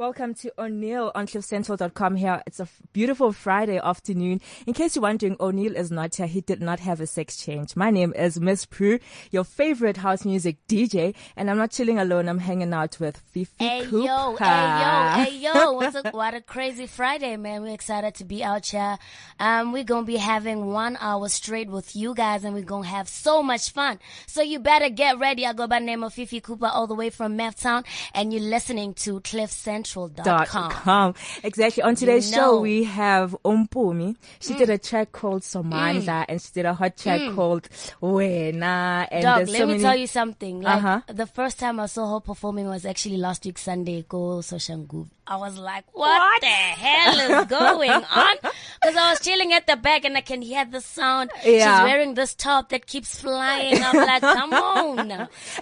Welcome to Oneal on CliffCentral.com here. It's a f- beautiful Friday afternoon. In case you're wondering, Oneal is not here. He did not have a sex change. My name is Miss Pru, your favorite house music DJ, and I'm not chilling alone. I'm hanging out with Fifi Hey Cooper. yo, hey yo, hey yo! What's a, what a crazy Friday, man! We're excited to be out here. Um, we're gonna be having one hour straight with you guys, and we're gonna have so much fun. So you better get ready. I go by the name of Fifi Cooper, all the way from Town, and you're listening to CliffCentral.com. Dot com. Exactly. On today's You show, know. Mm. we have Umpumi. She did a track called Somandla and she did a hot track called Wena. And Dog, let so me many- tell you something. Like Uh-huh. the first time I saw her performing was actually last week Sunday. Go Soshangu. I was like, what, the hell is going on? Because I was chilling at the back and I can hear the sound. Yeah. She's wearing this top that keeps flying. I'm like, come on.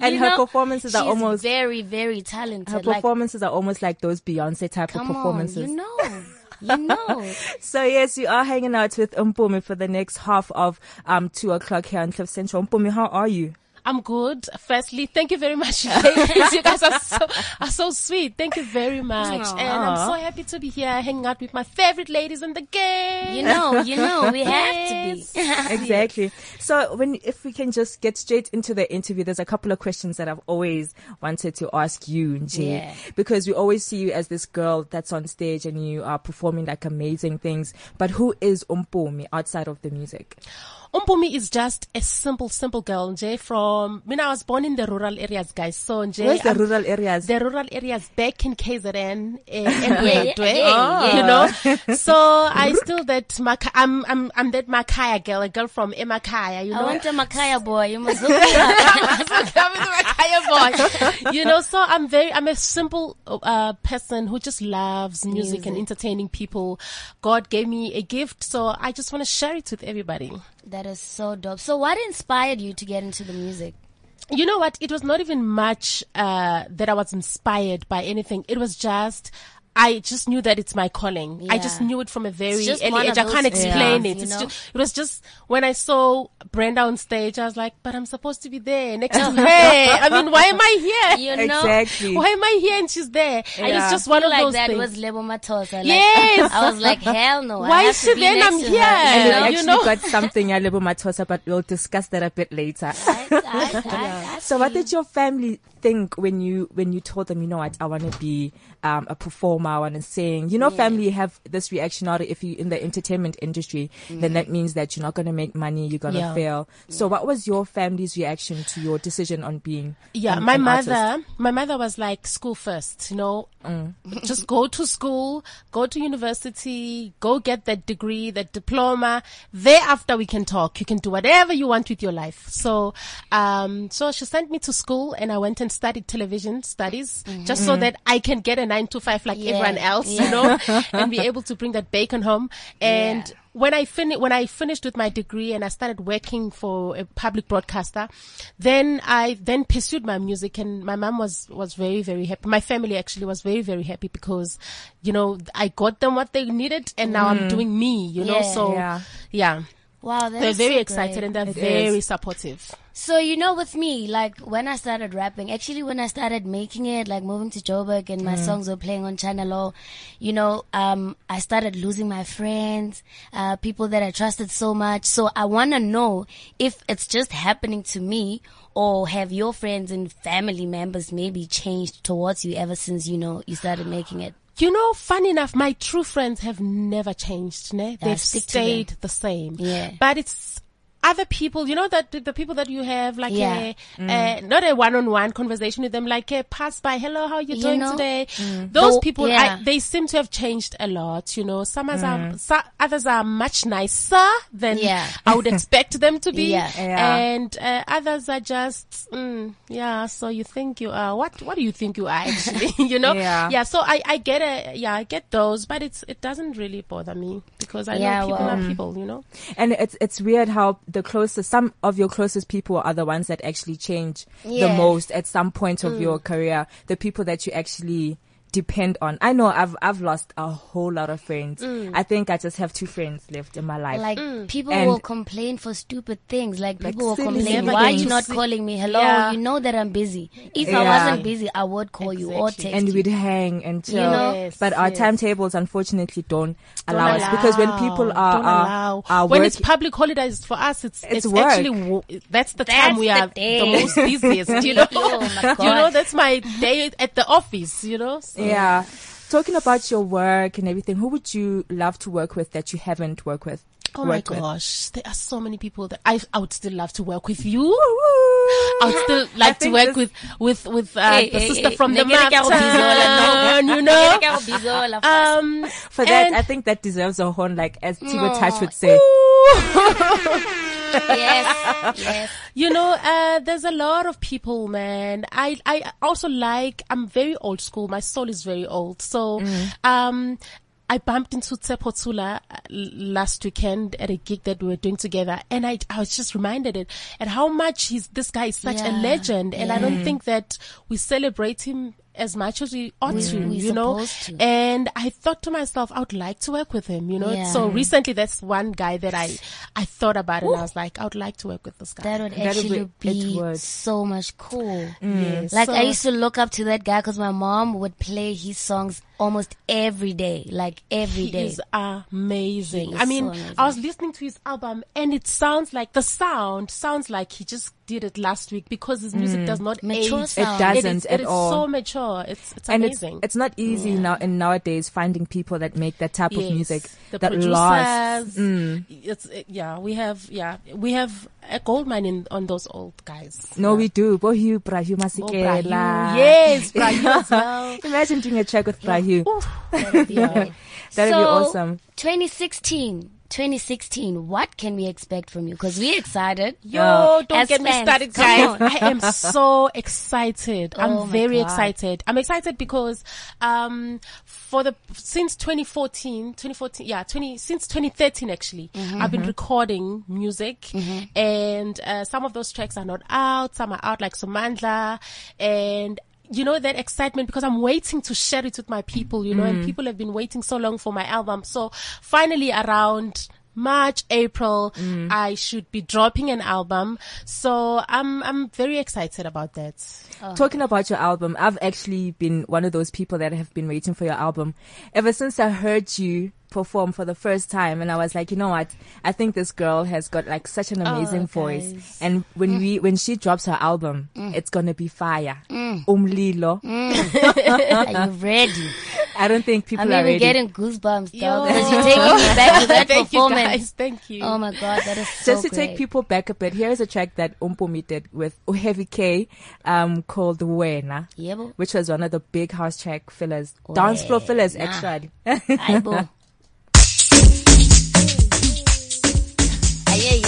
And You her know, performances are almost- very, very talented. Her like, performances are almost like those Beyonce type of come on, performances. you know. You know. So yes, you are hanging out with Umpumi for the next half of um two o'clock here on Cliff Central. Umpumi, how are you? I'm good. Firstly, thank you very much, ladies. you guys are so are so sweet. Thank you very much, Aw. and I'm so happy to be here, hanging out with my favorite ladies in the game. You know, you know, we have to be. Exactly. So when if we can just get straight into the interview, there's a couple of questions that I've always wanted to ask you, Nje, Yeah. because we always see you as this girl that's on stage and you are performing like amazing things. But who is Umpumi outside of the music? Umpumi is just a simple, simple girl, Nje, from, I mean, I was born in the rural areas, guys. So, Nje, Where's the I'm- rural areas? the rural areas back in KZN uh, and Yeah, Wedwe, you know. So I still that Maka, I'm I'm I'm that Makaya girl, a girl from Emakaya, you know. I know. want a Makaya boy. You must hook me. I'm the boy. You know, so I'm very, I'm a simple uh, person who just loves music, and entertaining people. God gave me a gift, so I just want to share it with everybody. That is so dope. So what inspired you to get into the music? You know what? It was not even much uh, that I was inspired by anything. It was just. I just knew that it's my calling. I just knew it from a very early age. I can't explain things, it. It's just, it was just when I saw Brenda on stage, I was like, but I'm supposed to be there next to her. I mean, why am I here? You know, Exactly. Why am I here and she's there? And Yeah. it's just one of like those that things. was Lebo Mathosa. Like, Yes. I was like, hell no. Why is she be there and I'm here? Her, And you we know? actually know? got something, yeah, Lebo Mathosa, but we'll discuss that a bit later. I, I, I, I So what did your family think when you when you told them, you know what, I want to be um, a performer, I want to sing? You know, family have this reaction out if you're in the entertainment industry, then that means that you're not going to make money, you're going to Yeah. fail. So what was your family's reaction to your decision on being? Yeah, um, my an mother, artist? my mother was like school first, you know, Mm. just go to school, go to university, go get that degree, that diploma. Thereafter we can talk. You can do whatever you want with your life. So, um, so she sent me to school and I went and studied television studies just so that I can get a nine to five like Mm-hmm. Yeah, everyone else, yeah. you know, and be able to bring that bacon home. And Yeah. when I fin- when I finished with my degree and I started working for a public broadcaster, then I then pursued my music and my mom was was very very happy. My family actually was very very happy because you know I got them what they needed and now I'm mm. doing me, you know. Yeah. So Yeah. Yeah. Wow, that's They're very so excited great. and they're It very is. supportive. So you know, with me, like when I started rapping, actually when I started making it, like moving to Joburg and my Mm. songs were playing on Channel O, you know, um, I started losing my friends, uh, people that I trusted so much. So I want to know if it's just happening to me or have your friends and family members maybe changed towards you ever since, you know, you started making it. You know, funny enough, my true friends have never changed. Ne? They've stayed the same. Yeah. But it's other people, you know, that the people that you have like Yeah. a, uh, not a one-on-one conversation with them, like a pass by, hello, how you You doing know? today? Those Though- people, yeah. I, they seem to have changed a lot, you know. Some are, so, others are much nicer than Yeah. I would expect them to be. Yeah. And uh, others are just, mm, yeah, so you think you are, what, what do you think you are actually, you know? Yeah. So I, I get it. Yeah, I get those, but it's, it doesn't really bother me because I know people well, are people, you know? And it's it's weird how the closest some of your closest people are the ones that actually change the most at some point of mm. your career. The people that you actually depend on. I know I've I've lost a whole lot of friends. Mm. I think I just have two friends left in my life. Like mm. people And- will complain for stupid things. Like Like people will complain, "Why are you things. not calling me? Hello, Yeah. you know that I'm busy. If I wasn't busy, I would call you or Exactly. text and you. we'd hang and chill. know? Yes, but our yes. timetables unfortunately don't, Don't allow us because when people are are, are when work- it's public holidays for us, it's It's it's, work. actually that's the That's time we the are the most busiest. You know, Oh my you know that's my day at the office. You know, so. Yeah. Talking about your work and everything, who would you love to work with that you haven't worked with? Oh my worked with? gosh, there are so many people that I I would still love to work with you. I would still like to work with with with uh, Hey, the hey, sister hey, from the Negere ka mountain, you know. Negere ka go bizola, Um, For that, and- I think that deserves a horn, like as Tbo Aw. Touch would say. yes, yes. you know, uh, there's a lot of people, man. I, I also like, I'm very old school. My soul is very old. So, um, I bumped into Tsepo Tshola uh, last weekend at a gig that we were doing together, and I, I was just reminded it at how much he's this guy is such a legend, and I don't think that we celebrate him as much as we ought to, we you know. to. And I thought to myself, I would like to work with him, you know. Yeah. So recently, that's one guy that I I thought about, and I was like, I would like to work with this guy. That would That would actually be- be so much cool. Yes. Like I used to look up to that guy because my mom would play his songs almost every day, like every He day. is amazing. He is I mean, so amazing. I was listening to his album and it sounds like the sound sounds like he just did it last week because his music does not Mature age. sound. It It doesn't is, at it is all. so mature. It's it's and amazing. it's not easy now in nowadays finding people that make that type of music the that producers. lasts. Mm. It's it- yeah. We have yeah. We have a gold mine in on those old guys. No, yeah. we do. Bohu, Brahu Oh, Masekela. Brahu. Yes, Brahu as well. Imagine doing a track with Brahu. That'd. That'd so, be awesome. 2016. 2016, what can we expect from you? Because we're excited. Yo, Uh, don't get me fans, started, guys. I am so excited. Oh I'm very God. excited. I'm excited because, um, for the, since 2014, 2014, yeah, 20, since 2013 actually, Mm-hmm. I've been recording music and, uh, some of those tracks are not out. Some are out like Somandla and you know that excitement because I'm waiting to share it with my people, you know, Mm. and people have been waiting so long for my album. So finally around March, April, Mm. I should be dropping an album. So I'm, I'm very excited about that. Talking about your album, I've actually been one of those people that have been waiting for your album ever since I heard you perform for the first time and I was like, you know what? I think this girl has got like such an oh, amazing voice. guys. And when we when she drops her album, mm. it's gonna be fire. Mm. Umlilo. Mm. Are you ready? I don't think people I'm are even ready. getting goosebumps. Because you're taking me back to that Thank you performance. guys. Thank you. Oh my god, that is so Just to take people back a bit, here's a track that Umpomi did with Heavy K, um, called Wena, Yebo. which was one of the big house track fillers, dance floor fillers, actually. Aye,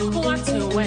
wam wathi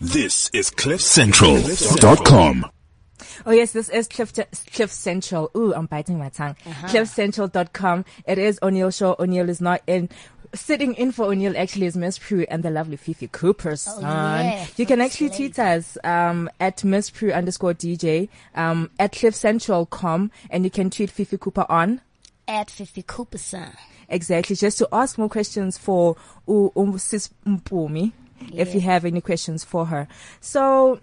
This is CliffCentral.com. Oh yes, this is Cliff, Cliff Central. Ooh, I'm biting my tongue. CliffCentral.com. It is Oneal Show. Oneal is not in. Sitting in for Oneal actually is Miss Pru and the lovely Fifi Cooper's son. yeah, you can first actually lady. tweet us um, at Miss Pru underscore DJ um, at CliffCentral.com and you can tweet Fifi Cooper on At Fifi Cooperson. Exactly. Just to ask more questions for um, Sis Mpumi, if you have any questions for her. So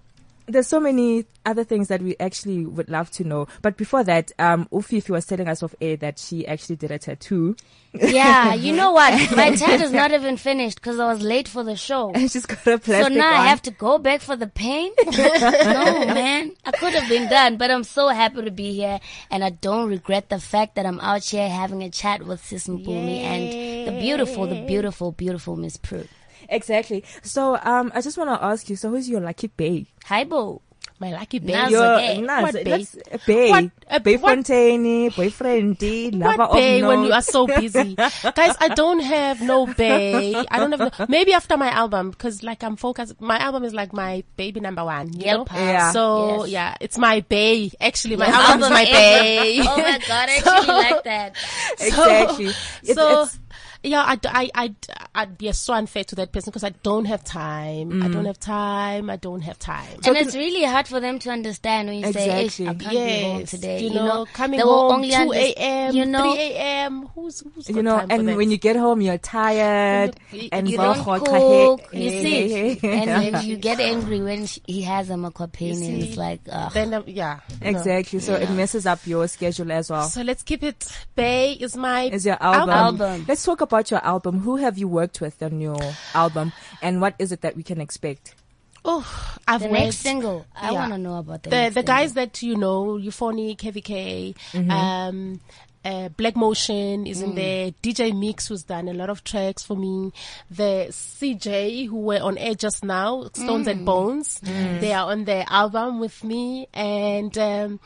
there's so many other things that we actually would love to know. But before that, um, Ufifi was telling us off air that she actually did a tattoo. Yeah, you know what? My tat is not even finished because I was late for the show. And she's got a plastic So now I have to go back for the paint? no, man. I could have been done, but I'm so happy to be here and I don't regret the fact that I'm out here having a chat with Sis Mpumi and the beautiful, the beautiful, beautiful Miss Pru. Exactly. So, um, I just want to ask you, so who's your lucky bae? Hi, Bo. My lucky baby. Nas- Your, okay. Nas, What bae? let's- bae. What- uh, bae what- Fontaine, boyfriend, lover What of bay when you are so busy? Guys, I don't have no bay. I don't have no, maybe after my album because like I'm focused. My album is like my baby number one, you know? Yeah. So Yes. yeah, it's my bay. Actually, my Your album is my is- bay. Oh my god, I actually like that. Exactly. It's- so it's- yeah, I, I, I, I'd be so unfair to that person because I don't have time. I Mm. don't have time. I don't have time. and it's really hard for them to understand when you say, Exactly. "Ish, I can't be home today. you know, coming they will home only two a.m., You know, three a.m. Who's who's you got know, time for and that? when you get home, you're tired You and you don't cook. You see, hey, hey. and then you get angry when sh- he has a makwapeni, and it's like, ugh. then um, yeah, no. exactly. So it messes up your schedule as well. So let's keep it. Bay is my Is your album. Album. Let's talk about your album. Who have you worked with on your album, and what is it that we can expect? Oh, I've the worked- next single. I Yeah. want to know about the the next the single. guys that you know, Euphonik, KVK, Mm-hmm. um, uh, Black Motion is Mm. in there. DJ Mix who's done a lot of tracks for me. The CJ who were on air just now, Stones Mm. and Bones, they are on the album with me and. Um,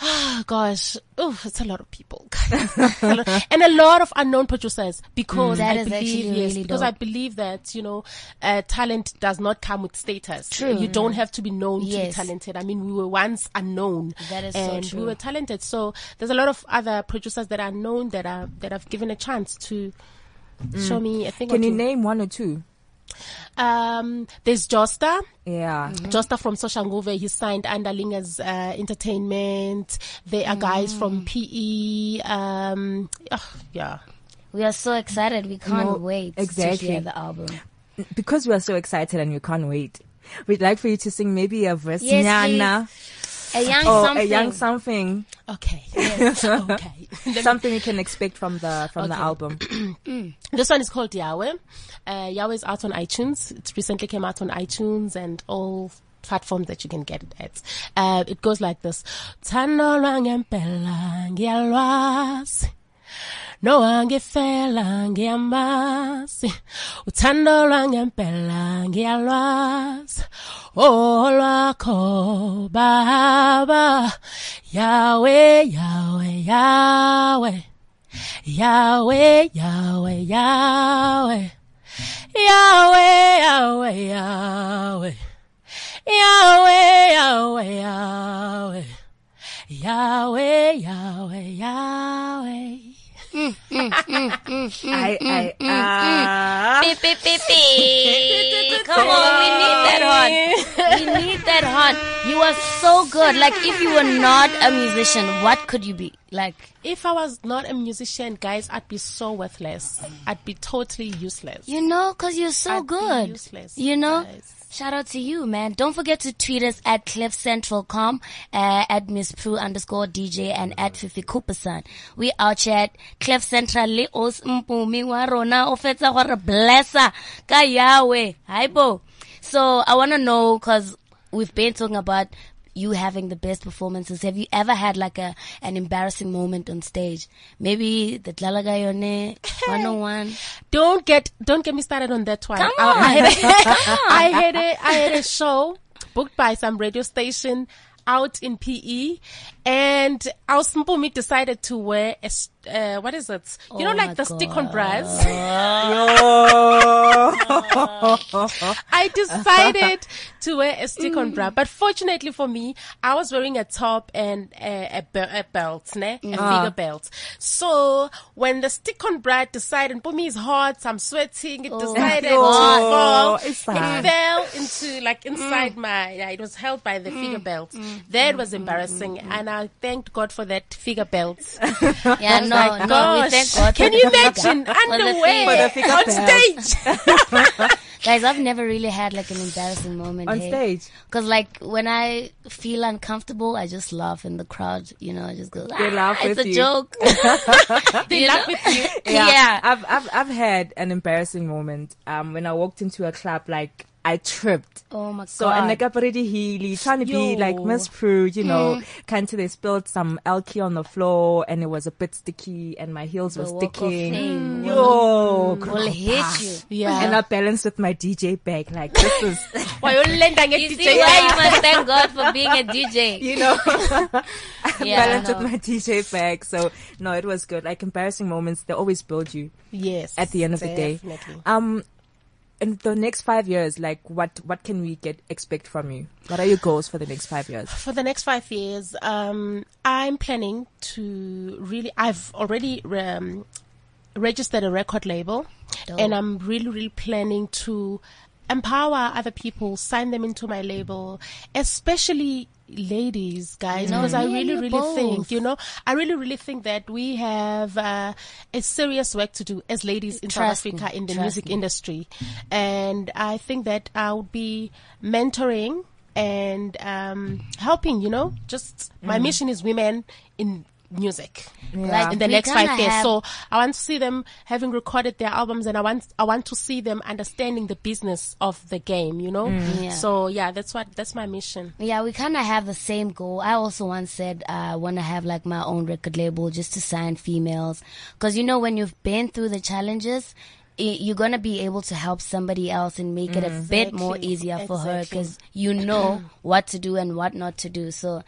Oh gosh, oh, it's a lot of people, A lot- and a lot of unknown producers because mm, That I is believe actually yes, really because dope. I believe that you know, uh, talent does not come with status. True. You don't have to be known to be talented. I mean, we were once unknown, That is so and true. we were talented. So there's a lot of other producers that are known that are that have given a chance to mm. show me a thing. Can or you two. name one or two? Um, there's Josta. Yeah. Josta from Soshanguve, he signed Underlingers uh, Entertainment. There are guys from PE. Um, ah, yeah. We are so excited. We can't No, wait exactly. to hear the album. Because we are so excited and we can't wait. We'd like for you to sing maybe a verse, Yes, Nyana, A young or something. a young something, Okay. okay. something you can expect from the from the album. This one is called Yahweh. Uh, Yahweh is out on iTunes. It recently came out on iTunes and all platforms that you can get it at. Uh, it goes like this. No angifela ngiyamazi uthando lwangempela ngiyalwazi oh lwakho baba yawe yawe yawe yawe yawe yawe Yahweh, Yahweh, Yahweh. Yahweh, Yahweh, Yahweh. Yahweh, Yahweh, Yahweh. I, I, ah. Beep, beep, beep, beep. Come on, we need that horn. We need that horn. You are so good. Like, if you were not a musician, what could you be? Like, If I was not a musician, guys, I'd be so worthless. I'd be totally useless. you know, cause you're so I'd be good. useless, you know? guys. Shout out to you, man. Don't forget to tweet us at cliffcentral.com, uh, at Miss Pru underscore DJ and at Fifi Cooperson. We out here at Cliff Central le os mpumi wa rona o fetsa gore blessa ka Yahweh. Hi bo. So I want to know cause we've been talking about you having the best performances. Have you ever had like a an embarrassing moment on stage? Maybe the Tlalaga Yone 101. Don't get don't get me started on that one. Come I, I had a, I had a I had a show booked by some radio station out in PE, and our Mpumi decided to wear a s- uh, what is it? You know, Oh like my the stick-on bras. I decided to wear a stick-on mm. bra, but fortunately for me, I was wearing a top and a, a, a belt, ne? a mm. figure ah. belt. So when the stick-on bra decided, Mpumi is hot, I'm sweating, it oh. decided to God. fall. It's It fell into like mm. inside my. Yeah, it was held by the figure belt. That was embarrassing, and I thanked God for that figure belt. Yeah, no, no, we thank God. can you imagine underwear For the figure. figure on stage? Guys, I've never really had like an embarrassing moment On hey. stage. Cause like when I feel uncomfortable, I just laugh in the crowd. You know, I just go. They "Ah, laugh It's with a you." joke. They laugh with you. Yeah. I've, I've, I've had an embarrassing moment, um, when I walked into a club, like, I tripped. Oh my god. So and god. like up already heely, trying to be Yo. like Miss Pru, you know, Mm. kind of they spilled some alky on the floor and it was a bit sticky and my heels The were walk sticking. fame Yo, will hit you. Yeah. and I balanced with my DJ bag like this is, Why you lend and You DJ see why you must thank God for being a DJ. you know, Yeah, balanced no. with my DJ bag. So no, it was good. Like embarrassing moments, they always build you Yes. at the end of the day. Um, in the next five years, like what what can we get expect from you? What are your goals for the next five years? For the next five years, um, I'm planning to really. I've already um, registered a record label, and I'm really, really planning to empower other people, sign them into my label, especially ladies, guys, No, because I really, really both. think, you know, I really, really think that we have uh, a serious work to do as ladies in Trust South Africa me, in the trust music me. industry, and I think that I would be mentoring and um, helping. You know, just Mm. my mission is women in music Like, in the next five years. So I want to see them having recorded their albums, and I want I want to see them understanding the business of the game. You know, Mm. Yeah. so yeah, that's what that's my mission. Yeah, we kind of have the same goal. I also once said uh, I want to have like my own record label just to sign females. Cause you know, when you've been through the challenges, i you're going to be able to help somebody else and make it a bit more easier for her because you know what to do and what not to do. So,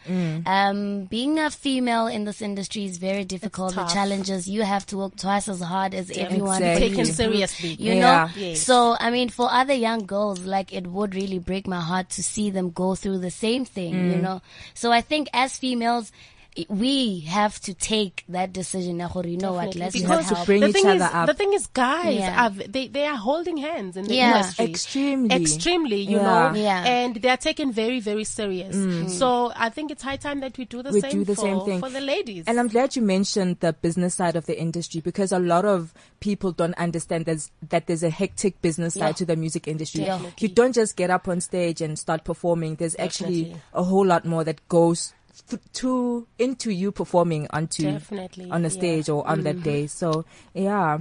um, being a female in this industry is very difficult. The challenges you have to work twice as hard as everyone. for Exactly. you Taken seriously. you Yeah. know Yes. so i mean for other young girls like it would really break my heart to see them go through the same thing you Mm. know so i think as females i- we have to take that decision you know what let's Because just help bring the each thing other is, up. the thing is, guys, Yeah. are, they they are holding hands in the Yeah. industry, Extremely. extremely, you Yeah. know, Yeah. and they are taken very, very serious. Mm. Mm. So I think it's high time that we do the we same do the for, same thing for the ladies. And I'm glad you mentioned the business side of the industry because a lot of people don't understand there's, that there's a hectic business side Yeah. to the music industry. Definitely. You don't just get up on stage and start performing. There's actually a whole lot more that goes th- to into you performing onto Definitely, on a yeah. stage or on that day. So yeah,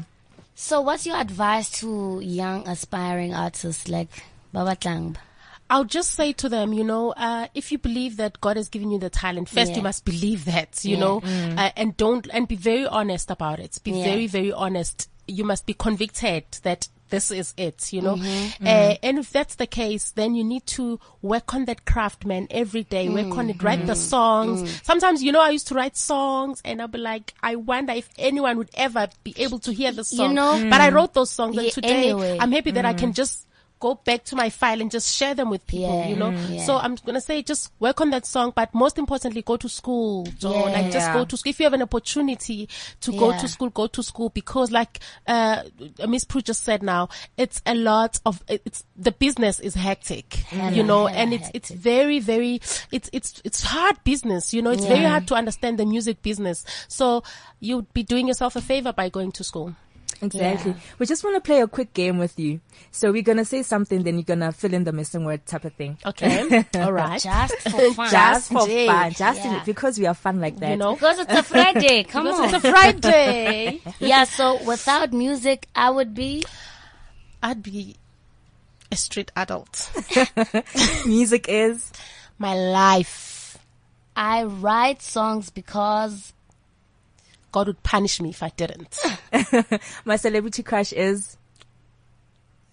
so what's your advice to young aspiring artists like baba Tlang? I'll just say to them, you know, uh, if you believe that God has given you the talent, first Yeah. you must believe that, you Yeah. know, uh, and don't, and be very honest about it. Be Yeah. very, very honest. You must be convicted that this is it, you know. Mm-hmm. Uh, and if that's the case, then you need to work on that craft, man, every day. Work on it. Write the Mm-hmm. songs. Sometimes, you know, I used to write songs and I'll be like, I wonder if anyone would ever be able to hear the song. You know- but I wrote those songs and Yeah, today anyway. I'm happy that I can just go back to my file and just share them with people, Yeah, you know. yeah. So I'm gonna say just work on that song, but most importantly, go to school. Yeah. like just go to school. If you have an opportunity to go to school, go to school because like uh Miss Pru just said now, it's a lot of it's the business is hectic, Hella, you know, and it's it's very very it's it's it's hard business, you know. It's very hard to understand the music business. So you'd be doing yourself a favor by going to school. Exactly. Yeah. We just want to play a quick game with you. So we're gonna say something, then you're gonna fill in the missing word type of thing. Okay, all right. Just for fun. Just for Jay. fun, just Yeah. because we are fun like that. You know, because it's a Friday. Come because on. it's a Friday. yeah. So without music, I would be. I'd be a street adult. Music is My life. I write songs because God would punish me if I didn't. my celebrity crush is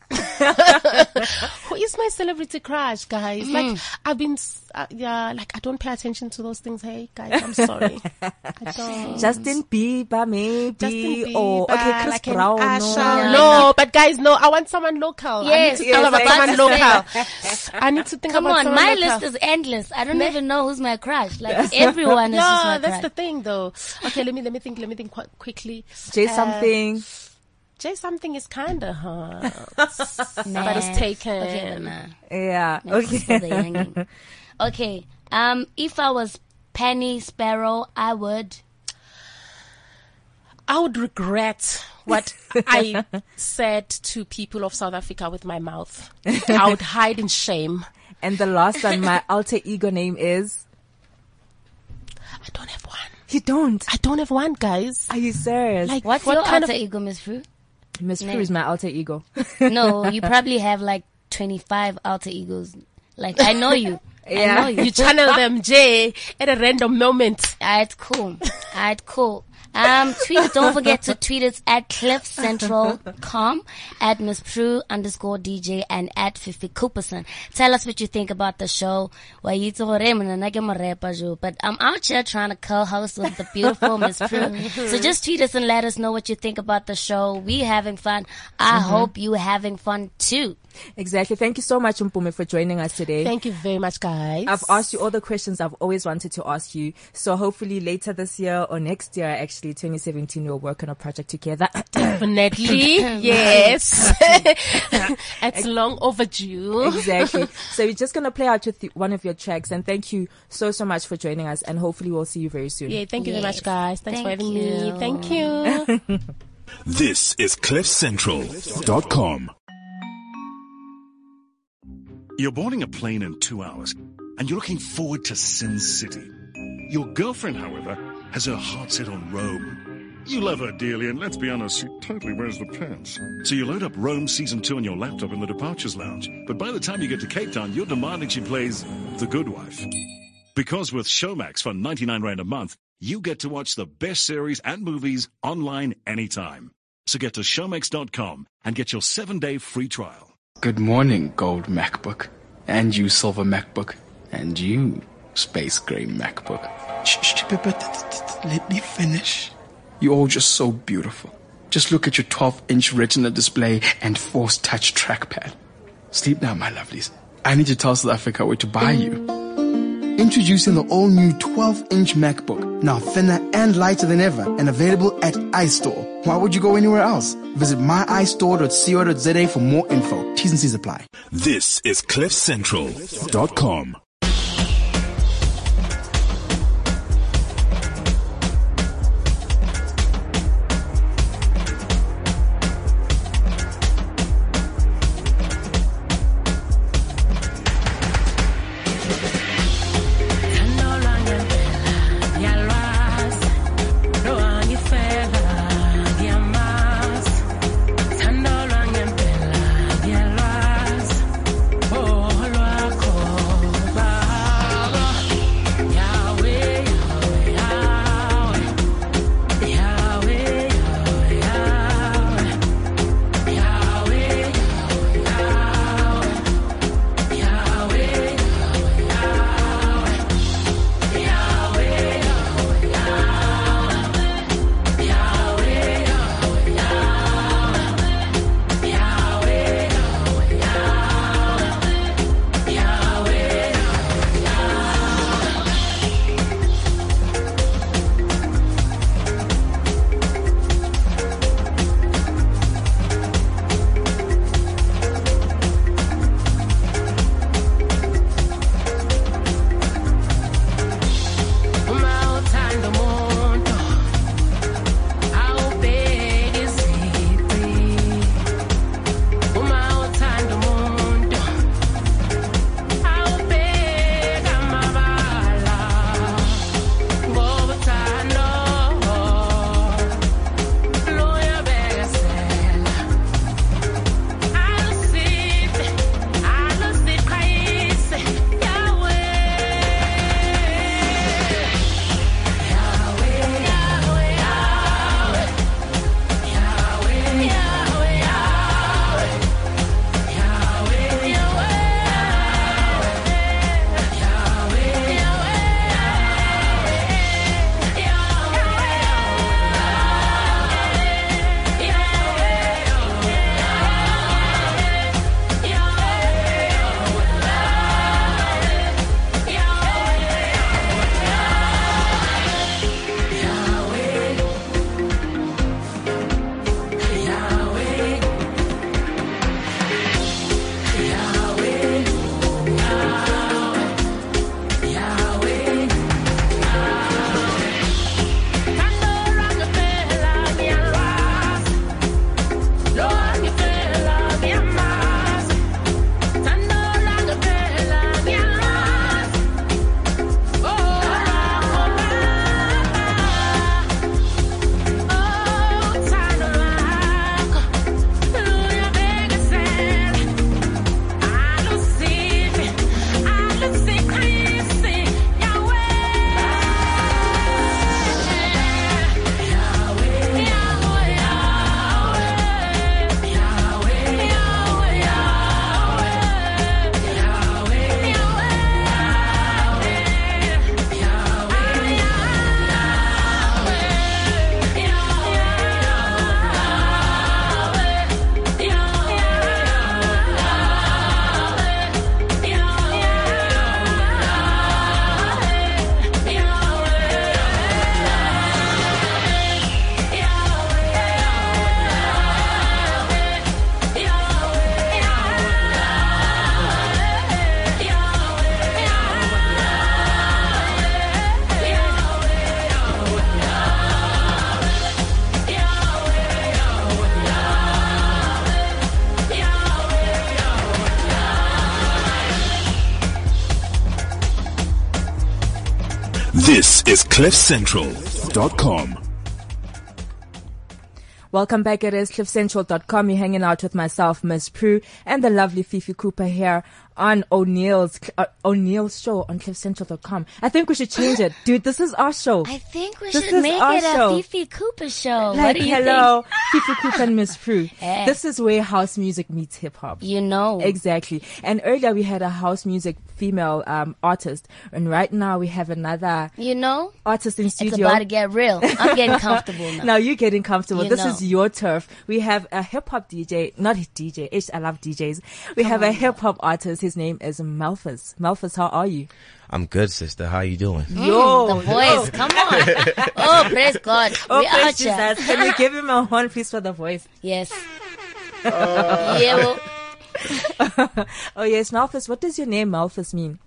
Who is my celebrity crush, guys? Hmm. Like, I've been, uh, yeah, like, I don't pay attention to those things. Hey, guys, I'm sorry. I don't. Justin Bieber, maybe, Justin or Bieber, okay, Chris like Brown. No. Yeah. No, but guys, no, I want someone local. Yes, I need to yes, think about I someone was local. I need to think come about on, someone my local. list is endless. I don't even know who's my crush. Like everyone is just Yeah, my that's crush. the thing, though. Okay, let me let me think. Let me think quite quickly. Jay Uh, something. Jay something is kinda hard, Nah. but it's taken. Okay, but nah. yeah. This Okay. Okay. Um, if I was Penny Sparrow, I would. I would regret what I said to people of South Africa with my mouth. I would hide in shame. and the last one, my alter ego name is. I don't have one. You don't. I don't have one, guys. Are you serious? Like, What's what your kind alter of? ego, Miss Pru? Miss Pru is my alter ego. No, you probably have like 25 alter egos. Like, I know you. I Yeah. know you. You channel them, Jay, at a random moment. Alright, cool. Alright, cool. Um, tweet, don't forget to tweet us at cliffcentral.com, at Miss Pru underscore DJ, and at Fifi Cooperson. Tell us what you think about the show. Well, you told him, and I get my rapper, Ju, But I'm out here trying to co-host with the beautiful Miss Pru. So just tweet us and let us know what you think about the show. We having fun. I hope you having fun too. Exactly. Thank you so much, Mpumi, for joining us today. Thank you very much, guys. I've asked you all the questions I've always wanted to ask you. So hopefully later this year or next year, actually 2017, we'll work on a project together. Definitely, yes. it's long overdue. exactly. So we're just gonna play out with the- one of your tracks, and thank you so so much for joining us, and hopefully we'll see you very soon. Yeah, thank you very much, guys. Thanks for Thank having me. Thank you. This is CliffCentral.com. You're boarding a plane in two hours, and you're looking forward to Sin City. Your girlfriend, however, has her heart set on Rome. You love her dearly, and let's be honest, she totally wears the pants. So you load up Rome Season 2 on your laptop in the Departures Lounge, but by the time you get to Cape Town, you're demanding she plays The Good Wife. Because with Showmax for 99 Rand a month, you get to watch the best series and movies online anytime. So get to Showmax.com and get your seven day free trial. Good morning, gold MacBook. And you, silver MacBook. And you, space gray MacBook. Shh, shh, but, let me finish. You're all just so beautiful. Just look at your 12 inch retina display and force touch trackpad. Sleep now, my lovelies. I need to tell South Africa where to buy you. Introducing the all new 12 inch MacBook, now thinner and lighter than ever, and available at iStore. Why would you go anywhere else? Visit myiStore.co.za for more info. T's and C's apply. This is CliffCentral.com. This is CliffCentral.com. Welcome back. It is cliffcentral.com. You're hanging out with myself, Miss Pru, and the lovely Fifi Cooper here on Oneal's, uh, Oneal's show on cliffcentral.com. I think we should change it. Dude, this is our show. I think we This should make it show. a Fifi Cooper show. what like, hello, Fifi Cooper and Miss Pru. Eh. This is where house music meets hip hop. You know. Exactly. And earlier we had a house music female um, artist, and right now we have another You know. artist in studio. It's about to get real. I'm getting comfortable now. now you're getting comfortable. You this know. is your turf. We have a hip hop DJ, not DJ. Ish, I love DJs. We have a hip hop artist. His name is Malthus. Malthus, how are you? I'm good, sister. How are you doing? Yo, Mm, the voice. Come on. oh, praise God. Oh, we praise out here. Jesus. Can we give him a horn, please, for the voice? Yes. yeah, well, Oh yes, Malthus. What does your name Malthus mean?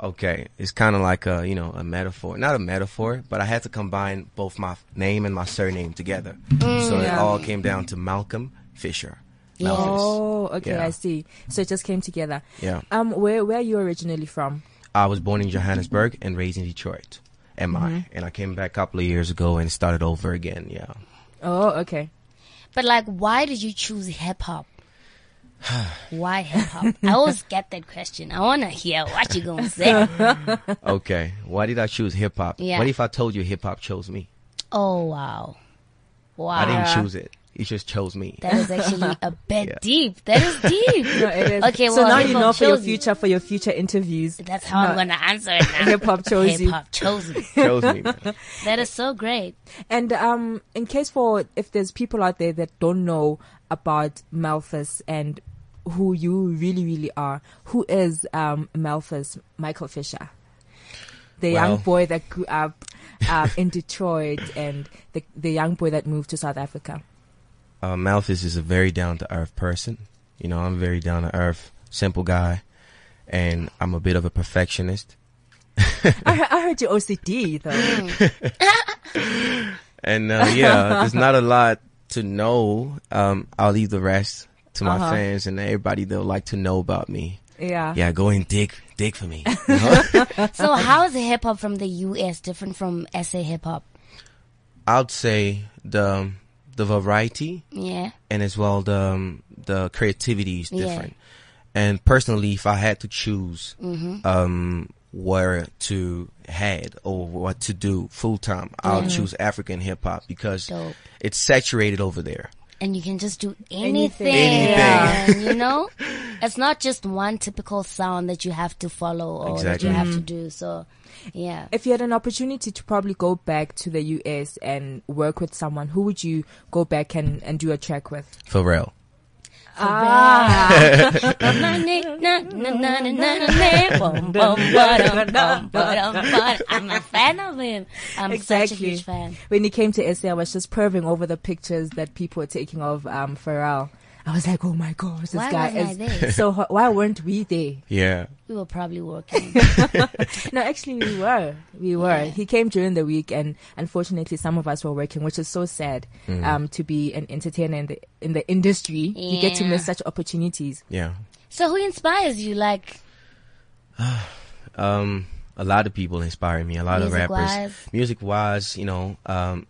Okay, it's kind of like a you know a metaphor, not a metaphor, but I had to combine both my name and my surname together, so it all came down to Malcolm Fisher. Malphus. Oh, okay, Yeah. I see. So it just came together. Yeah. Um, where where are you originally from? I was born in Johannesburg and raised in Detroit. Am Mm-hmm. I? And I came back a couple of years ago and started over again. Yeah. Oh, okay. but like, why did you choose hip hop? Why hip hop? I always get that question. I want to hear what you gonna say. Okay. Why did I choose hip hop? Yeah. What if I told you hip hop chose me? Oh wow, wow. I didn't choose it. It just chose me. That is actually a bit Yeah. deep. That is deep. No, it is. Okay, so well, now you know for your chose you. future for your future interviews. That's how I'm gonna answer it now. Hip hop chose you. Hip hop chose me. chose me. man. That is so great. And um, in case for if there's people out there that don't know about Malthus and who you really really are, who is um Malthus Michael Fisher, the young boy that grew up uh, in Detroit and the the young boy that moved to South Africa. Uh, Malthus is a very down to earth person. You know, I'm a very down to earth, simple guy, and I'm a bit of a perfectionist. I, he- I heard you OCD though. And uh, yeah, there's not a lot to know. Um, I'll leave the rest to my Uh-huh. fans and everybody they'll like to know about me. Yeah. Yeah, go and dig, dig for me. you know? So how is hip hop from the US different from SA hip hop? I'd say the the variety Yeah. and as well the um, the creativity is Yeah. different. And personally, if I had to choose Mm-hmm. um, where to head or what to do full time, I'll choose African hip hop because Dope. it's saturated over there. And you can just do Anything. anything. Anything. You know? It's not just one typical sound that you have to follow or that you have to do. So yeah. If you had an opportunity to probably go back to the US and work with someone, who would you go back and, and do a track with? Pharrell. I'm a fan of him. I'm such a huge fan. When he came to SA, I was just perving over the pictures that people were taking of um, Pharrell. I was like, oh my gosh, this Why guy is so hot. Why weren't we there? Yeah. We were probably working. No, actually, we were. We were. He came during the week, and unfortunately, some of us were working, which is so sad. Um, to be an entertainer in the in the industry, you get to miss such opportunities. Yeah. so who inspires you? Like Um, a lot of people inspire me. A lot of rappers, Music-wise? music wise, you know, um,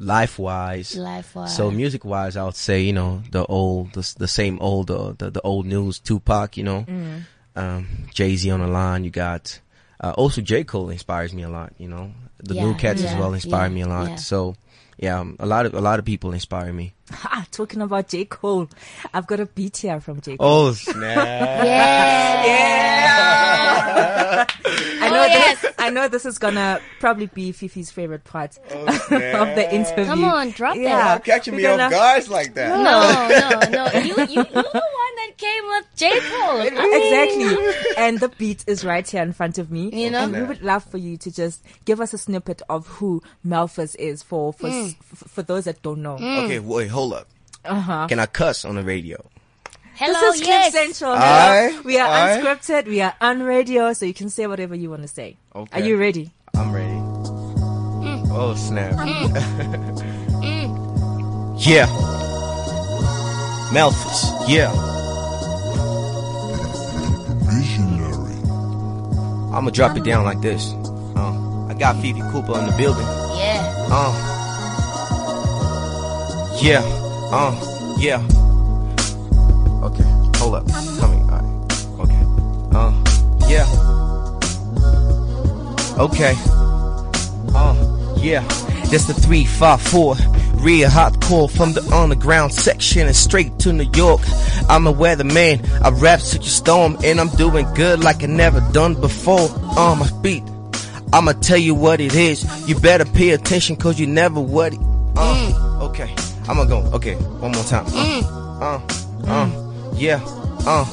life wise. life wise. So music wise, I would say you know the old, the, the same old, uh, the the old news, Tupac, you know, Mm. um, Jay Z on the line. You got uh, also J Cole inspires me a lot. You know, the Yeah, new cats as well inspire yeah, me a lot. yeah. So yeah, um, a lot of a lot of people inspire me. Ha, talking about J Cole, I've got a beat here from J Cole. Oh snap! yeah. I know Oh, this. I know this is gonna probably be Fifi's favorite part of the interview. Come on, drop that. yeah, catching we're gonna- guards like that. No, no, no. You, you, you're the one that came with J. Cole. Exactly. and the beat is right here in front of me. You know? And we would love for you to just give us a snippet of who Malphus is for for, Mm. s- f- for those that don't know. Okay, wait, hold up. Uh-huh. Can I cuss on the radio? Hello, this is yes. Cliff Central. Aye, Hello. We are aye. unscripted. We are on radio, so you can say whatever you want to say. Okay. Are you ready? I'm ready. Mm. Oh snap! yeah, Memphis. Yeah, Visionary. I'ma drop it down like this. Uh, I got Fifi Cooper in the building. Yeah. Uh. Yeah. Uh. Yeah. Hold up. Coming. Alright. Okay. Uh. Yeah. Okay. Uh. Yeah. That's the three five four. Real hardcore from the underground section and straight to New York. I'm a weatherman. I rap such a storm and I'm doing good like I never done before. On my beat. I'ma tell you what it is. You better pay attention cause you never what it. Uh, okay. I'ma go. Okay. One more time. Uh, uh, uh, yeah. Uh.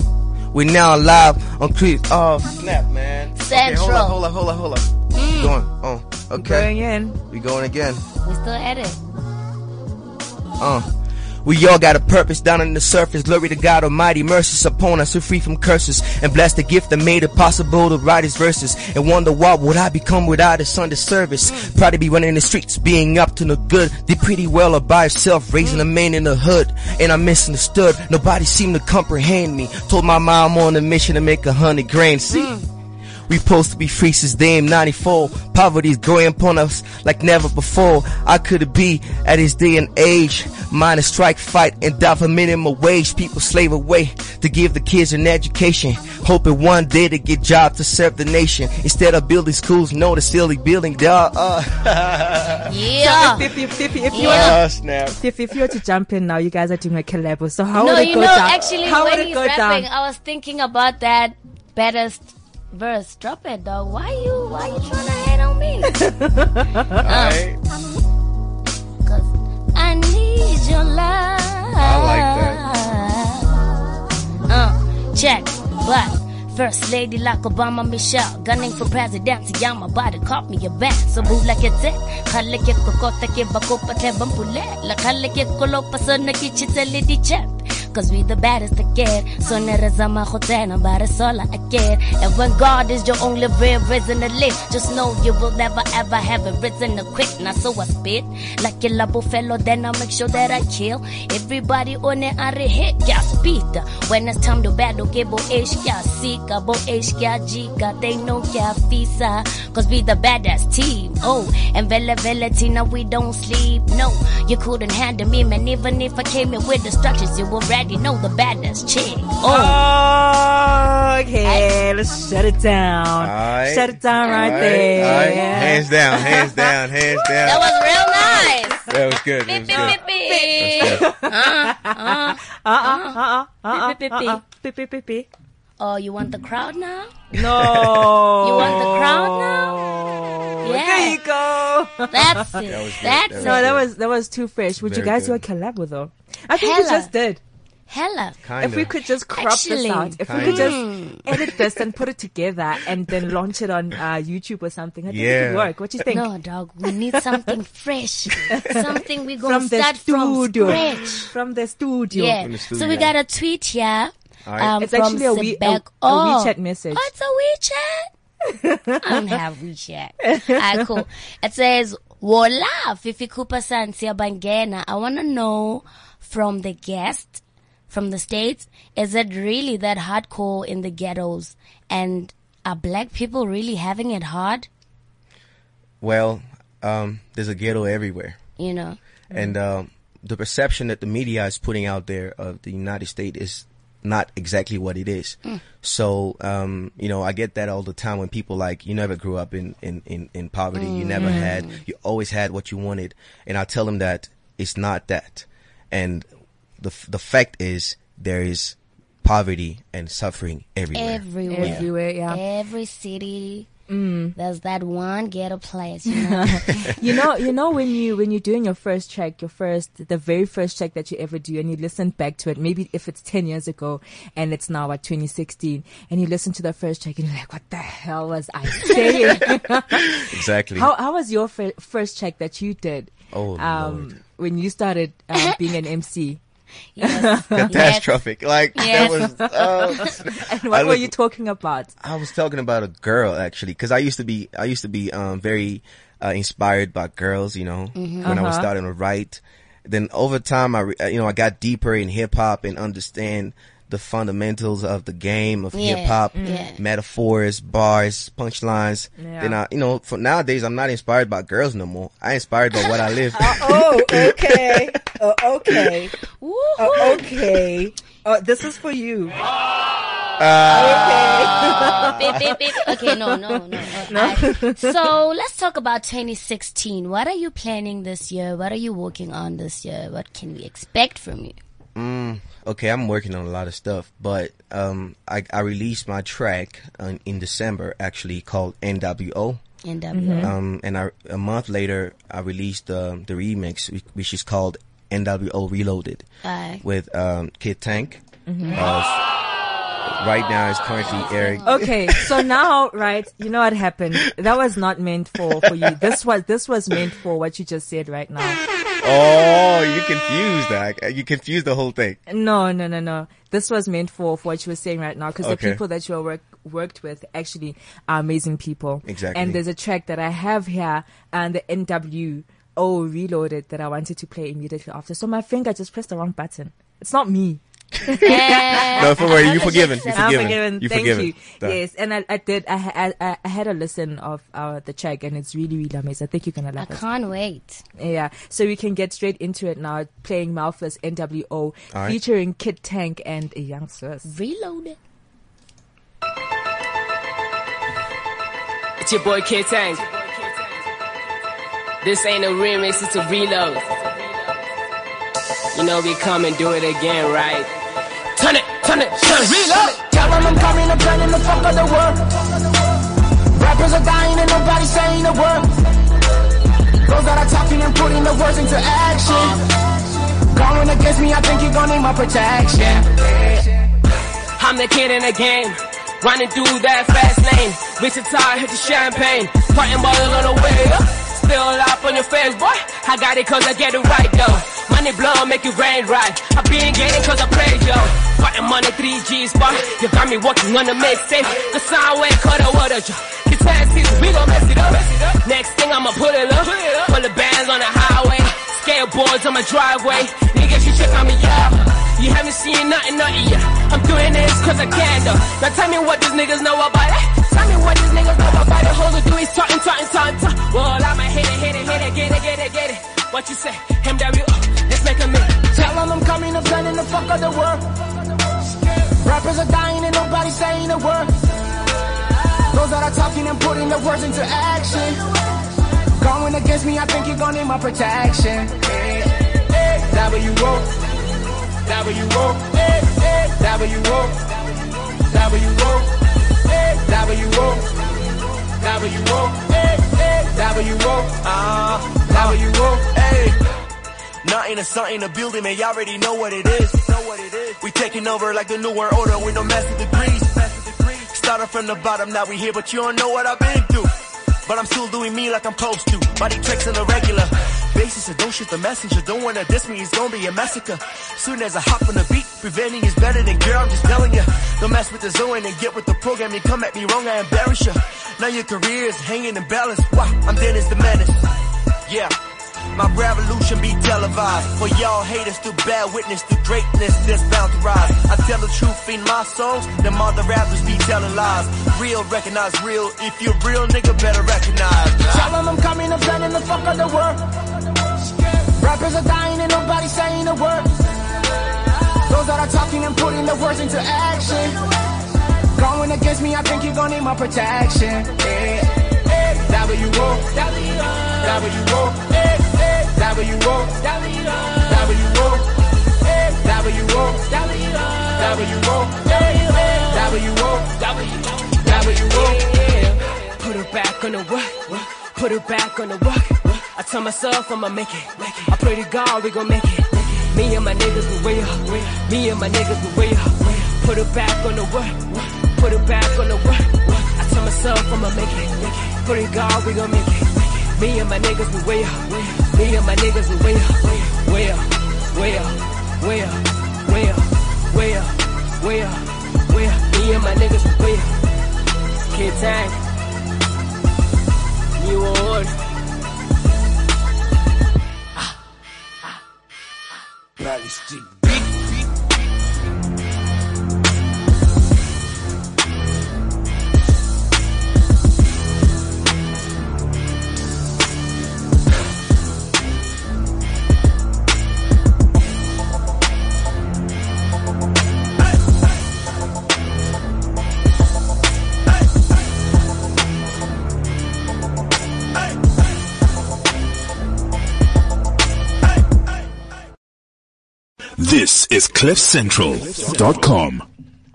We now live on Creep. Oh, snap, man. Okay, hold Central. up, hold up, hold up, hold up. We Going. Oh, okay. Going in. We going again. We still at it. Uh. We all got a purpose down on the surface. Glory to God Almighty, mercies upon us. We're free from curses and bless the gift that made it possible to write His verses. And wonder what would I become without His Sunday service? Proud to be running the streets, being up to no good. Did pretty well all by herself, raising a man in the hood. And I misunderstood. Nobody seemed to comprehend me. Told my mom I'm on a mission to make a hundred grand. See? We supposed to be free since damn 94. Poverty's growing upon us like never before. I could be at this day and age. Mine a strike, fight, and die for minimum wage. People slave away to give the kids an education. Hoping one day to get jobs to serve the nation. Instead of building schools, no, they're still building. Duh, uh. Yeah. If, if, if, if, you Yeah. Snap. if, if you were to jump in now, you guys are doing a collab. So how no, would it you go know, down? actually, how would when it he's go rapping, down? I was thinking about that baddest verse. Drop it, dog. Why you, why you trying to hate on me? Alright. Cause I need your love. I like that. Uh, check, but. First lady like Obama Michelle Gunning for presidency I'm about to cop me a band So boo like it's it Khalle ke ko kota ke bako pate bampule La khalle ke ko lo pasana ki chitele di chat Cause we the baddest again So nerazama khotena bare sola again And when God is your only real reason to live Just know you will never ever have a reason to quit. Now so I spit like a labo fellow Then I make sure that I kill Everybody on it I hit yeah speed. When it's time to battle ke bo ish kya sika Bo ish kya jika They know kya fisa Cause we the baddest team. Oh and vele vele tina we don't sleep. No you couldn't handle me man. Even if I came in with destructions You already know the baddest chick Oh okay, let's shut it down. Alright. Shut it down right Alright, there. alright. Hands down, hands down, hands down. That was real nice That was good. That was good. beep beep uh, uh, uh-uh, uh, uh-uh, Beep, beep, uh-uh. beep. Beep, beep, beep, beep. Oh you want the crowd now? No. You want the crowd now? There Yeah. you go. That's it. was good. That's That No, it. that was that was too fresh. Would you Very guys do a good. collab with though? I think we Hella. just did. Hella. Kinda. If we could just crop this Actually. out, if we Kinda. could just edit this and put it together and then launch it on uh, YouTube or something, I think it Yeah. could work. What do you think? No, dog. We need something fresh. something we're gonna From the start from studio. scratch. From the studio. Yeah. From the So we got a tweet here. Alright. Um, It's actually a, we, a, a oh. WeChat message. Oh, it's a WeChat? I don't have WeChat. Alright, cool. It says, Voila, Fifi Cooper Santia Bangena. I want to know from the guest, from the States, is it really that hardcore in the ghettos? And are black people really having it hard? Well, um, there's a ghetto everywhere. You know? And um, the perception that the media is putting out there of the United States is not exactly what it is. So, um, you know, I get that all the time when people like, you never grew up in, in, in, in poverty. You never had, you always had what you wanted. And I tell them that it's not that. And the, the fact is there is poverty and suffering everywhere. Everywhere. Everywhere, yeah. Every city. There's that one ghetto place, you know? you know, you know when you when you're doing your first track, your first, the very first track that you ever do, and you listen back to it, maybe if it's ten years ago and it's now at 2016, and you listen to the first track and you're like, what the hell was I saying? exactly. how how was your fir- first track that you did? Oh, um, Lord. when you started um, being an MC, yes. Catastrophic. Like, Yes. and that was, uh, what I were you talking about? I was talking about a girl actually, because I used to be I used to be um, very uh, inspired by girls, you know, when I was Uh-huh. starting to write. Then over time, I uh, you know I got deeper in hip hop and understand the fundamentals of the game of Yeah, hip hop, yeah. metaphors, bars, punchlines. Yeah. Then I, you know, for nowadays I'm not inspired by girls no more. I inspired by what I live. Oh, okay. Oh, okay. Oh, okay. Oh, this is for you. Ah! Beep, beep, beep. Okay, no, no, no. I- so let's talk about 2016. What are you planning this year? What are you working on this year? What can we expect from you? Mm. Okay, I'm working on a lot of stuff, but um, I, I released my track uh, in December, actually called NWO. NWO. Um, and I, a month later, I released um, the remix, which is called NWO Reloaded, Aye. with um, Kid Tank. Uh, right now, is currently Eric. Okay, so now, right, you know what happened? That was not meant for, for you. This was, this was meant for what you just said right now. Oh, you confused that. You confused the whole thing. No, no, no, no. This was meant for, for what you were saying right now because Okay. the people that you are work, worked with actually are amazing people. Exactly. And there's a track that I have here and the NWO reloaded that I wanted to play immediately after. So my finger just pressed the wrong button. It's not me. No, don't worry, you apologies, forgiven. You I'm forgiven. forgiven. You Thank forgiven. you. Done. Yes, and I, I did. I, I, I had a listen of uh, the track, and it's really, really amazing. I think you're gonna I love it. can't wait. Yeah, so we can get straight into it now. Playing Malphus NWO, right. featuring Kid Tank and a young Sus. Reloaded. It's your boy Kid Tank. This ain't a remix, it's a reload. You know we come and do it again, right? Turn it, turn it, turn it, reload. Tell them I'm coming, I'm turning the fuck of the world. Rappers are dying and nobody's saying a word. Those that are talking and putting the words into action. Going against me, I think you're gonna need my protection. I'm the kid in the game. Running through that fast lane. Wichita hit the champagne. Fighting balls on the way up. Spill up on your face, boy. I got it cause I get it right though. Money blow, make it rain right. I been getting cause I pray, yo. Fighting money, 3G's, boy. You got me working on the mixtape. Eh? The sound way, cut a water. It's ten seasons, we gon' mess it up. Next thing I'ma put it up. Pull the bands on the highway. Skateboards on my driveway. Niggas, you check on me, yeah. You haven't seen nothing, nothing yet. I'm doing this cause I can though. Now tell me what these niggas know about it. Tell me what these niggas know about it. Hold do is talking, talking, talking, talking. Well, I'ma hit it, hit it, hit it, get it, get it, get it. What you say? MW, a minute. Tell them I'm coming, I'm turning the fuck of the world. Rappers are dying and nobody's saying a word. Those that are talking and putting the words into action. Going against me, I think you're gonna need my protection. W-O, W-O, W-O, W-O, W-O, W-O, W-O, W-O, hey. Nothing or something, a building, man, y'all already know what it is. We taking over like the new world order with no master degrees. Started from the bottom, now we here, but you don't know what I've been through. But I'm still doing me like I'm supposed to. Body tricks on the regular basis, so don't shoot the messenger. Don't wanna diss me, it's gonna be a massacre. Soon as I hop on the beat, preventing is better than girl, I'm just telling ya. Don't mess with the zone and get with the program. You come at me wrong, I embarrass ya. Now your career is hanging in balance. Wow, I'm Dennis the Menace. Yeah. My revolution be televised. For y'all haters to bear witness to greatness that's bound to rise. I tell the truth in my songs, them other rappers be telling lies. Real recognize real. If you're real, nigga, better recognize. Tell them I'm coming, I'm turning the fuck of the world. Rappers are dying and nobody's saying a word. Those that are talking and putting the words into action. Going against me, I think you're gonna need my protection. Yeah. W-O, W-O, W-O, Put her back on the work. Put her back on the work. I tell myself I'ma make it. I pray to God we gon' make it. Me and my niggas we way up. Me and my niggas we way up. Put her back on the work. Put her back on the work. I tell myself I'ma make it. Pray to God we gon' make it. Me and my niggas we way up. Me and my niggas we way up. Way up. Way up. Way up. Way up. Way up. Way up. Way up. Me and my niggas we way up. Kid Tank. New Orleans. Valley Street. Is CliffCentral.com.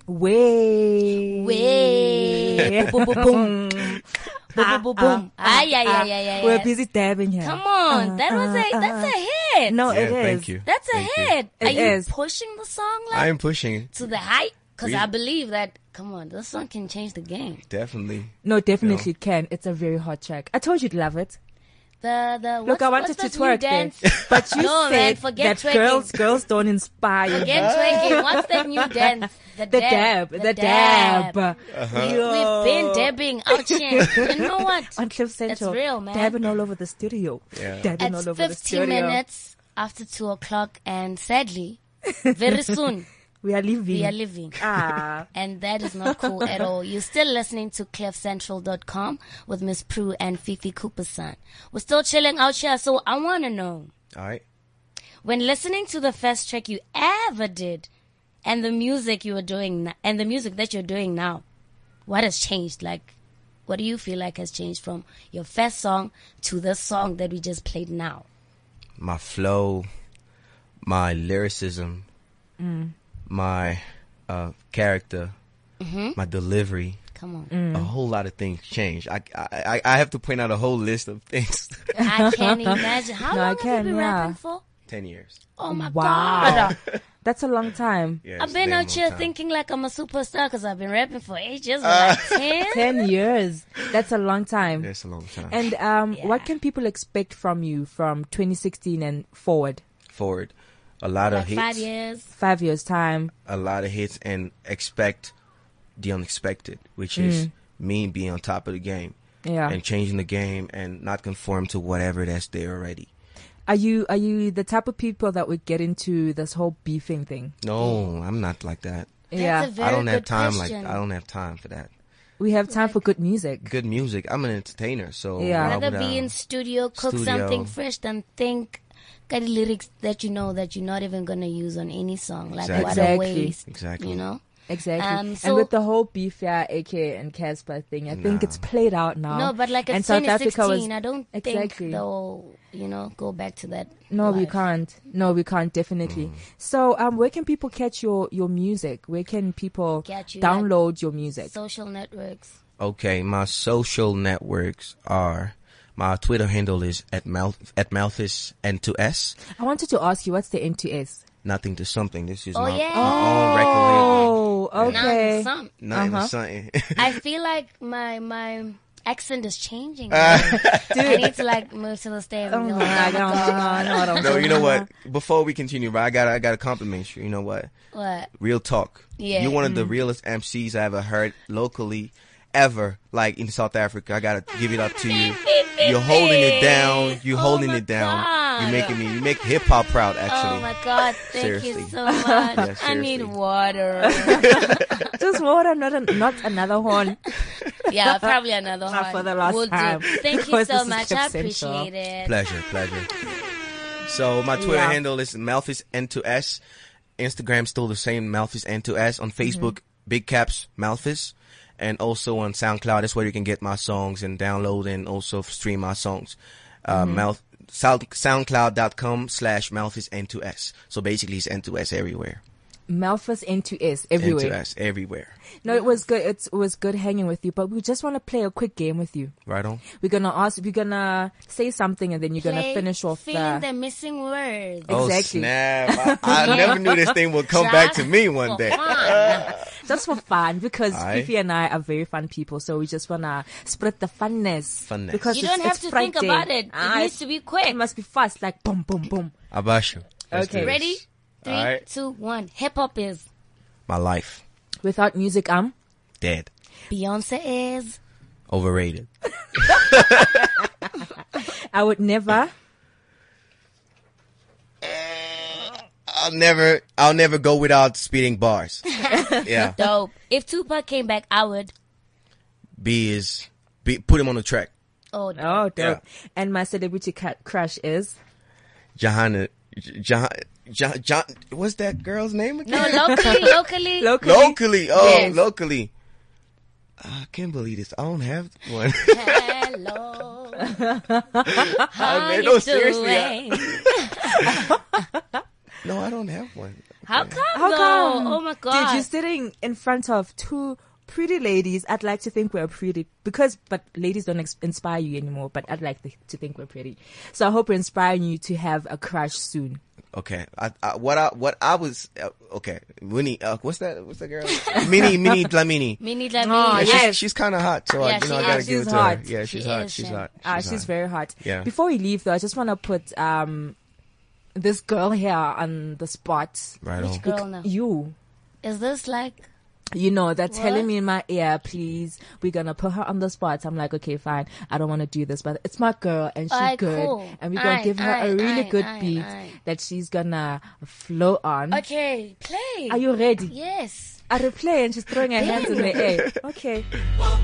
Way. Way. boom, boom, boom. boom, ah, boom, boom, boom. Ah, ah. Ay, ay, ay, ay, ay. We're busy dabbing here. Come on, uh, that was uh, a that's uh, a hit. No, Yeah, it is. thank you. that's a Thank you. hit. Are It you is. pushing the song like I'm pushing to the height? Because I believe that. Come on, this song can change the game. definitely. No, definitely can. It's a very hot track. I told you you'd love it. The the Look, I wanted to this new twerk there, but you No, said man, forget that twerking. girls girls don't inspire. Forget twerking. What's that new dance? The, the dab. dab, the dab. We, uh-huh. we've been dabbing out here. You know what? on Cliff Central. real, man. Dabbing all over the studio. Yeah. Dabbing It's all over the 15 studio. minutes after 2 o'clock, and sadly, very soon, We are leaving. we are leaving. Ah, And that is not cool at all. You're still listening to cliffcentral.com with Miss Pru and Fifi Cooperson. We're still chilling out here, so I want to know All right. when listening to the first track you ever did and the music you were doing and the music that you're doing now, what has changed? Like, what do you feel like has changed from your first song to the song that we just played now? My flow, my lyricism, my uh, character, my delivery. Come on. Mm. A whole lot of things changed. I, I I have to point out a whole list of things. I can't imagine. How No, I long can, have you been yeah. rapping for? Ten years. Oh my Wow. God. that's a long time. Yeah, I've been out here time. thinking like I'm a superstar because I've been rapping for ages. like 10? Ten years. That's a long time. That's a long time. And um, what can people expect from you from 2016 and forward? Forward, a lot Like of hits. five years. Five years time. a lot of hits and expect the unexpected, which is me being on top of the game Mm. Yeah. and changing the game and not conform to whatever that's there already. Are you are you the type of people that would get into this whole beefing thing? No, I'm not like that. yeah. a very I don't have time question. like I don't have time for that. we have time for good music. Good music. I'm an entertainer, so Yeah. why Rather would be I- in studio, cook Studio. something fresh than think got lyrics that you know that you're not even gonna use on any song. Like Exactly. what a Exactly. waste. Exactly. You know? Exactly. Um, and with the whole beef, yeah, AK and Cassper thing, I think it's played out now. No, but like and it's South 2016. Africa was I don't exactly. think they'll, you know, go back to that. No, we can't. No, we can't. Definitely. Mm. So, um, where can people catch your your music? Where can people Catch you, download your music? Social networks. Okay, my social networks are my Twitter handle is at mouth at mouthis N2S. I wanted to ask you, what's the N2S? Nothing to something. This is Oh, my, yeah. my own record label. Oh, okay. None, some. Nothing Uh-huh. to something. I feel like my my accent is changing. Uh, I need to like move to the state. Oh and be my like, God, no, no, no, no, you know what? Before we continue, but I got I got to compliment you. You know what? What? Real talk. Yeah. You're one of Mm. the realest MCs I ever heard locally, ever. Like in South Africa, I gotta give it up to you. You're holding it down. You're Oh holding it down. God. You're making me. You make hip hop proud. Actually. Oh my god! Thank Seriously. you so much. Yeah, I need water. Just water, not, a, not another horn. yeah, probably another Not one. for the last Will do. time, Thank you so much. Cliff I Central. appreciate it. Pleasure, pleasure. So my Twitter Yeah. handle is Malthus N2S. Instagram still the same Malthus N2S. On mm-hmm. Facebook, Big Caps Malthus. And also on SoundCloud, that's where you can get my songs and download and also stream my songs. Uh, Mouth, Sound, SoundCloud.com slash Malthus N2S. So basically it's N2S everywhere. Malphus N2S everywhere. N2S everywhere. No, it was good. It's, it was good hanging with you, but we just want to play a quick game with you. Right on? We're gonna ask. We're gonna say something, and then you're gonna finish off feeling the. the missing words. Oh Exactly. snap. I, I never knew this thing would come back to me one day. just for fun because Aye. Fifi and I are very fun people, so we just wanna spread the funness. Funness. Because You it's, don't have it's to Friday. think about it. It Ah, needs to be quick. It must be fast, like boom, boom, boom. Abashu. Okay. Ready? Three, All right. two, one. Hip hop is. My life. Without music, I'm Dead. Beyonce is. Overrated. I would never. I'll never, I'll never go without spitting bars. yeah. Dope. If Tupac came back, I would. B is, B, put him on the track. Oh, Oh, dope. Yeah. And my celebrity cat crush is. Jahan, Jahan, John, John, what's that girl's name again? no, again? locally, locally. Locally. locally. Oh, Yes. locally. I can't believe this. I don't have one. Hello. How man, you no, seriously, I- No, I don't have one. How come? How though? come? Oh my Dude, god. you're sitting in front of two pretty ladies. I'd like to think we're pretty because, but ladies don't ex- inspire you anymore. But I'd like to, to think we're pretty. So I hope we're inspiring you to have a crush soon. Okay, I, I what I what I was uh, okay. Winnie, uh, what's that? What's that girl? Minnie, Minnie Dlamini. Minnie Dlamini. Oh, Yeah, yes. she's, she's kind of hot, so I, Yeah, you know she I gotta is. give it She's to hot. her. Yeah, she's She hot. is, She's Shem. hot. Ah, she's very hot. Yeah. Before we leave though, I just want to put, um, this girl here on the spot. right Which on. girl now? You. Is this like? You know, they're telling me in my ear, please, we're gonna put her on the spot. I'm like, okay, fine. I don't want to do this, but it's my girl and she's Aye, good. cool. And we're gonna Aye, give her aye, a really aye, good aye, beat aye. that she's gonna flow on. Okay, play. Are you ready? Yes. I replay and she's throwing her hands in the air. Okay. Oh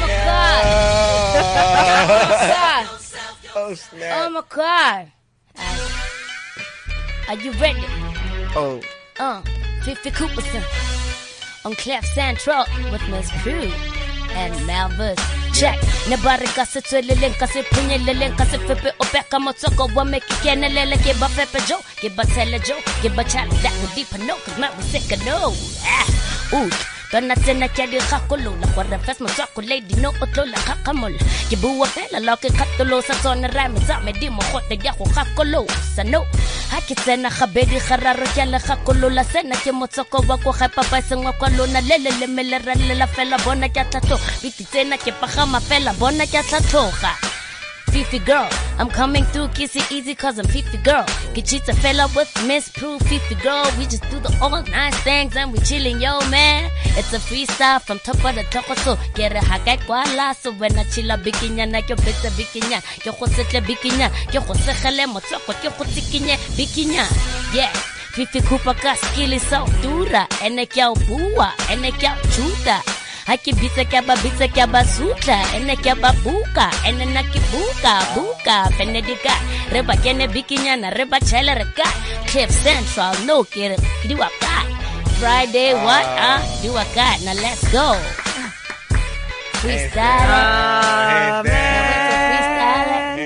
my god. Oh Oh snap! my god. Are you ready? Oh, Uh, 50 Cooperson on Cliff Central with Miss Pru and Malvis. Check. Nobody got to tell the link, I say, Punya link, I say, Fippe, or back, I'm one make it can, Lele, give a Feppe Joe, give a Tele Joe, give a child that would deeper no, cause my was sick of no. Ah, ooh. Donna tena kya di kakolo la kwa refes mo tsako lady no otlo la kakamol ke bua fela la ke katolo sa tsona rame tsa me di mo khote ya go kakolo sa no. Ha ke tsena gabedi gararo ke le kakolo la sena ke motsoko wa go ga papa sengwa kwa lona Fifi girl, I'm coming through kissy easy cause I'm Fifi girl. Get you to fella with Miss Proof, Fifi girl. We just do the all nice things and we chilling, yo man. It's a freestyle from top of the top so get a hakai kwala so when I chilla bikinya na kyo besa bikinya kyo go setle bikinya kyo go segele motsoko kyo go tsikinya bikinya yeah. Fifi Cooper ka skill so dura ene kya bua ene kya chuta Haki bitsa kya ba bitsa kya ba sutla ene kya ba buka ene na ki buka. Buka benedika reba kene bikinyana reba chele reka. Cliff Central no kere do ah. what got Friday what uh do what got now let's go. Freestyle. Oh,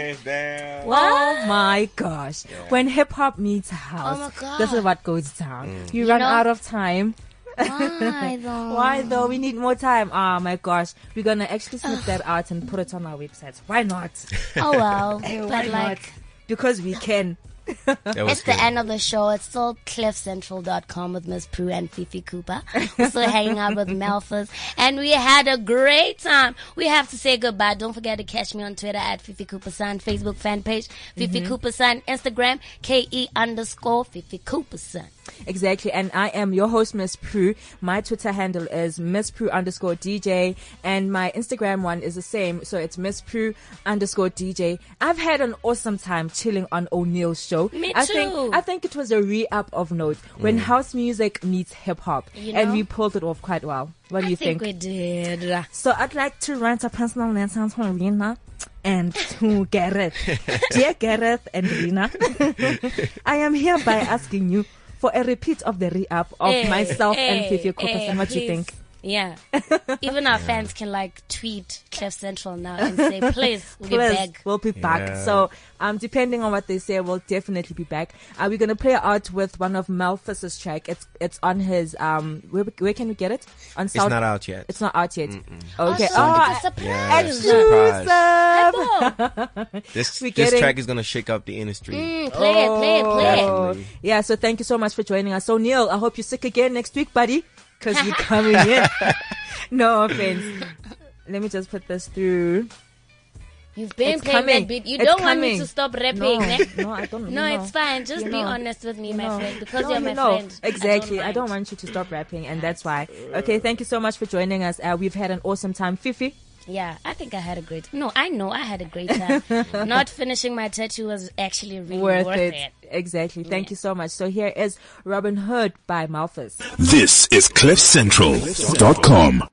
hands down. Oh my gosh. When hip hop meets house, Oh my this is what goes down. Mm. You, run know- out of time. why though Why though? We need more time. Oh my gosh. We're gonna actually snip that out and put it on our website. Why not? oh well Why but not? like Because we can. It's the end of the show. It's still cliffcentral.com with Miss Pru and Fifi Cooper. We're still hanging out with Malphas. And we had a great time. We have to say goodbye. Don't forget to catch me on Twitter at Fifi Cooper Son, Facebook fan page, Fifi mm-hmm. Cooper Son, Instagram, K-E underscore Fifi Cooper Son. Exactly. And I am your host, Miss Pru. My Twitter handle is Miss Pru underscore DJ. And my Instagram one is the same. So it's Miss Pru underscore DJ. I've had an awesome time chilling on Oneal's show. Me I too. think, I think it was a re-up of note when mm. house music meets hip hop. You And we pulled it off quite well. What do I you think, think? we did. So I'd like to rant a personal letter to Rina and to Gareth. Dear Gareth and Rina, I am hereby asking you for a repeat of the re-up of Hey, myself and hey, Fifi Cooper. Eh, hey, and what do you think? Yeah. Even our fans can like tweet Cliff Central now and say, please, we'll be back. We'll be back. Yeah. So, um, depending on what they say, we'll definitely be back. Uh, we're gonna play out with one of Malphus's track. It's it's on his um. Where where can we get it? On It's Sound. not out yet. It's not out yet. Okay. Oh, so Oh, it's a surprise. Yeah, surprise. exclusive. This We this getting- track is gonna shake up the industry. Mm, play it, play it, play it. Yeah, so thank you so much for joining us. So Neil, I hope you're sick again next week, buddy, because you're coming in. no offense. Let me just put this through. You've been It's playing coming. that beat. You It's don't want me to stop rapping, No, no, I don't. No, it's fine. Just You be know. honest with me, You my know. friend. Because No, you're my friend. Exactly. I don't, mind. want you to stop rapping, and that's why. Okay, thank you so much for joining us. Uh, we've had an awesome time. Fifi, Yeah, I think I had a great. No, I know I had a great time. Not finishing my tattoo was actually really worth, worth, it. it. Exactly. Thank you so much. So here is Robin Hood by Malthus. This is CliffCentral.com.